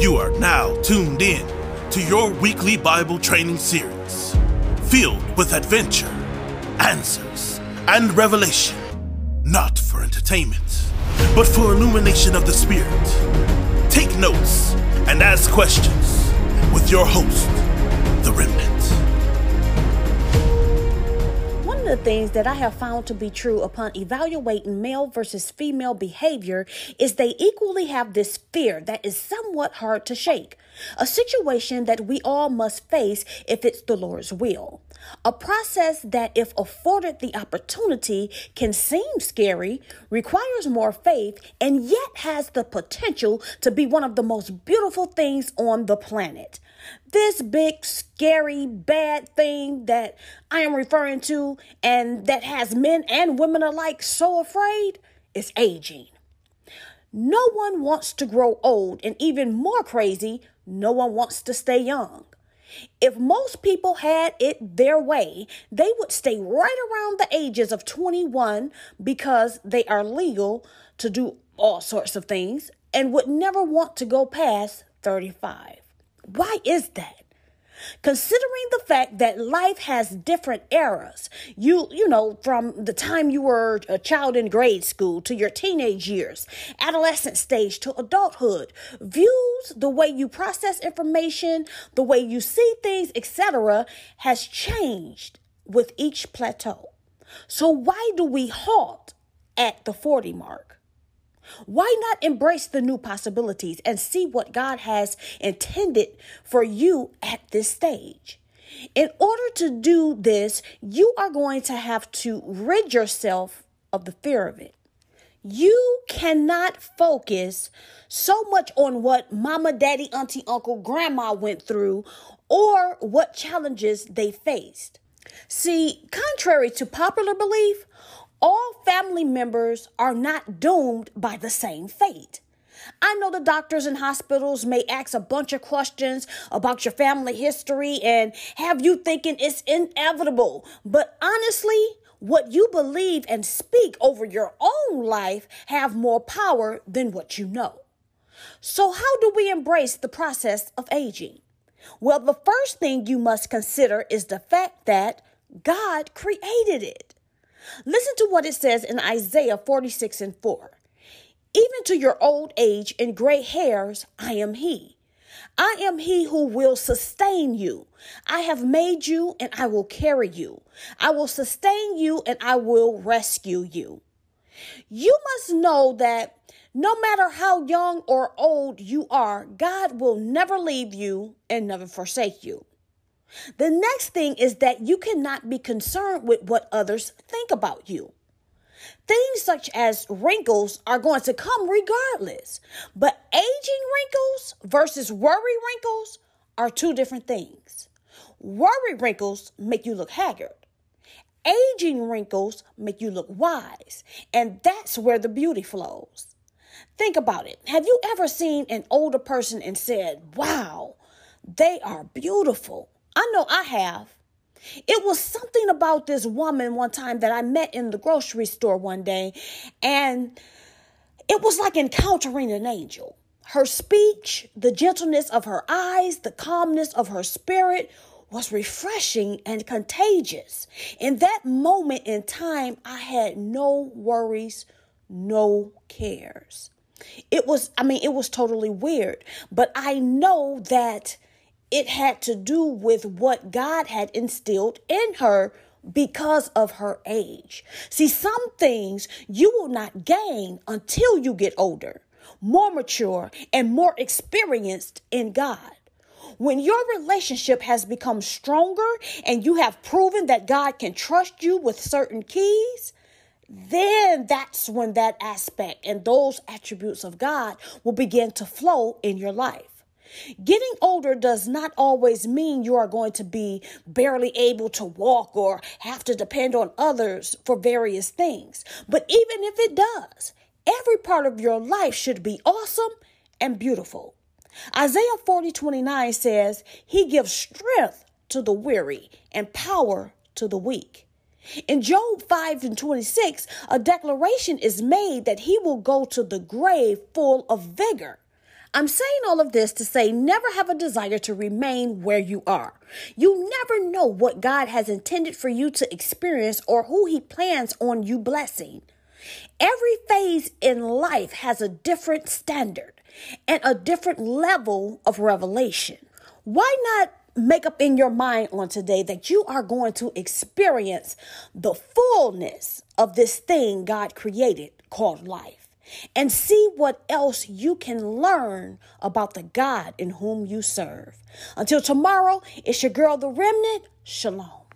You are now tuned in to your weekly Bible training series, filled with adventure, answers, and revelation, not for entertainment, but for illumination of the Spirit. Take notes and ask questions with your host, The Remnant. Of the things that I have found to be true upon evaluating male versus female behavior is they equally have this fear that is somewhat hard to shake. A situation that we all must face if it's the Lord's will. A process that, if afforded the opportunity, can seem scary, requires more faith, and yet has the potential to be one of the most beautiful things on the planet. This big, scary, bad thing that I am referring to and that has men and women alike so afraid is aging. No one wants to grow old, and even more crazy, no one wants to stay young. If most people had it their way, they would stay right around the ages of 21 because they are legal to do all sorts of things and would never want to go past 35. Why is that? Considering the fact that life has different eras, you you know, from the time you were a child in grade school to your teenage years, adolescent stage to adulthood, views, the way you process information, the way you see things, etc., has changed with each plateau. So why do we halt at the 40 mark? Why not embrace the new possibilities and see what God has intended for you at this stage? In order to do this, you are going to have to rid yourself of the fear of it. You cannot focus so much on what mama, daddy, auntie, uncle, grandma went through or what challenges they faced. See, contrary to popular belief, all family members are not doomed by the same fate. I know the doctors and hospitals may ask a bunch of questions about your family history and have you thinking it's inevitable. But honestly, what you believe and speak over your own life have more power than what you know. So how do we embrace the process of aging? Well, the first thing you must consider is the fact that God created it. Listen to what it says in Isaiah 46 and 4. Even to your old age and gray hairs, I am He. I am He who will sustain you. I have made you and I will carry you. I will sustain you and I will rescue you. You must know that no matter how young or old you are, God will never leave you and never forsake you. The next thing is that you cannot be concerned with what others think about you. Things such as wrinkles are going to come regardless, but aging wrinkles versus worry wrinkles are two different things. Worry wrinkles make you look haggard. Aging wrinkles make you look wise, and that's where the beauty flows. Think about it. Have you ever seen an older person and said, Wow, they are beautiful? I know I have. It was something about this woman one time that I met in the grocery store one day, and it was like encountering an angel. Her speech, the gentleness of her eyes, the calmness of her spirit was refreshing and contagious. In that moment in time, I had no worries, no cares. It was, I mean, it was totally weird, but I know that it had to do with what God had instilled in her because of her age. See, some things you will not gain until you get older, more mature, and more experienced in God. When your relationship has become stronger and you have proven that God can trust you with certain keys, then that's when that aspect and those attributes of God will begin to flow in your life. Getting older does not always mean you are going to be barely able to walk or have to depend on others for various things. But even if it does, every part of your life should be awesome and beautiful. Isaiah 40 29 says, He gives strength to the weary and power to the weak. In Job 5 and 26, a declaration is made that he will go to the grave full of vigor. I'm saying all of this to say never have a desire to remain where you are. You never know what God has intended for you to experience or who He plans on you blessing. Every phase in life has a different standard and a different level of revelation. Why not make up in your mind on today that you are going to experience the fullness of this thing God created called life and see what else you can learn about the God in whom you serve. Until tomorrow, it's your girl, The Remnant. Shalom.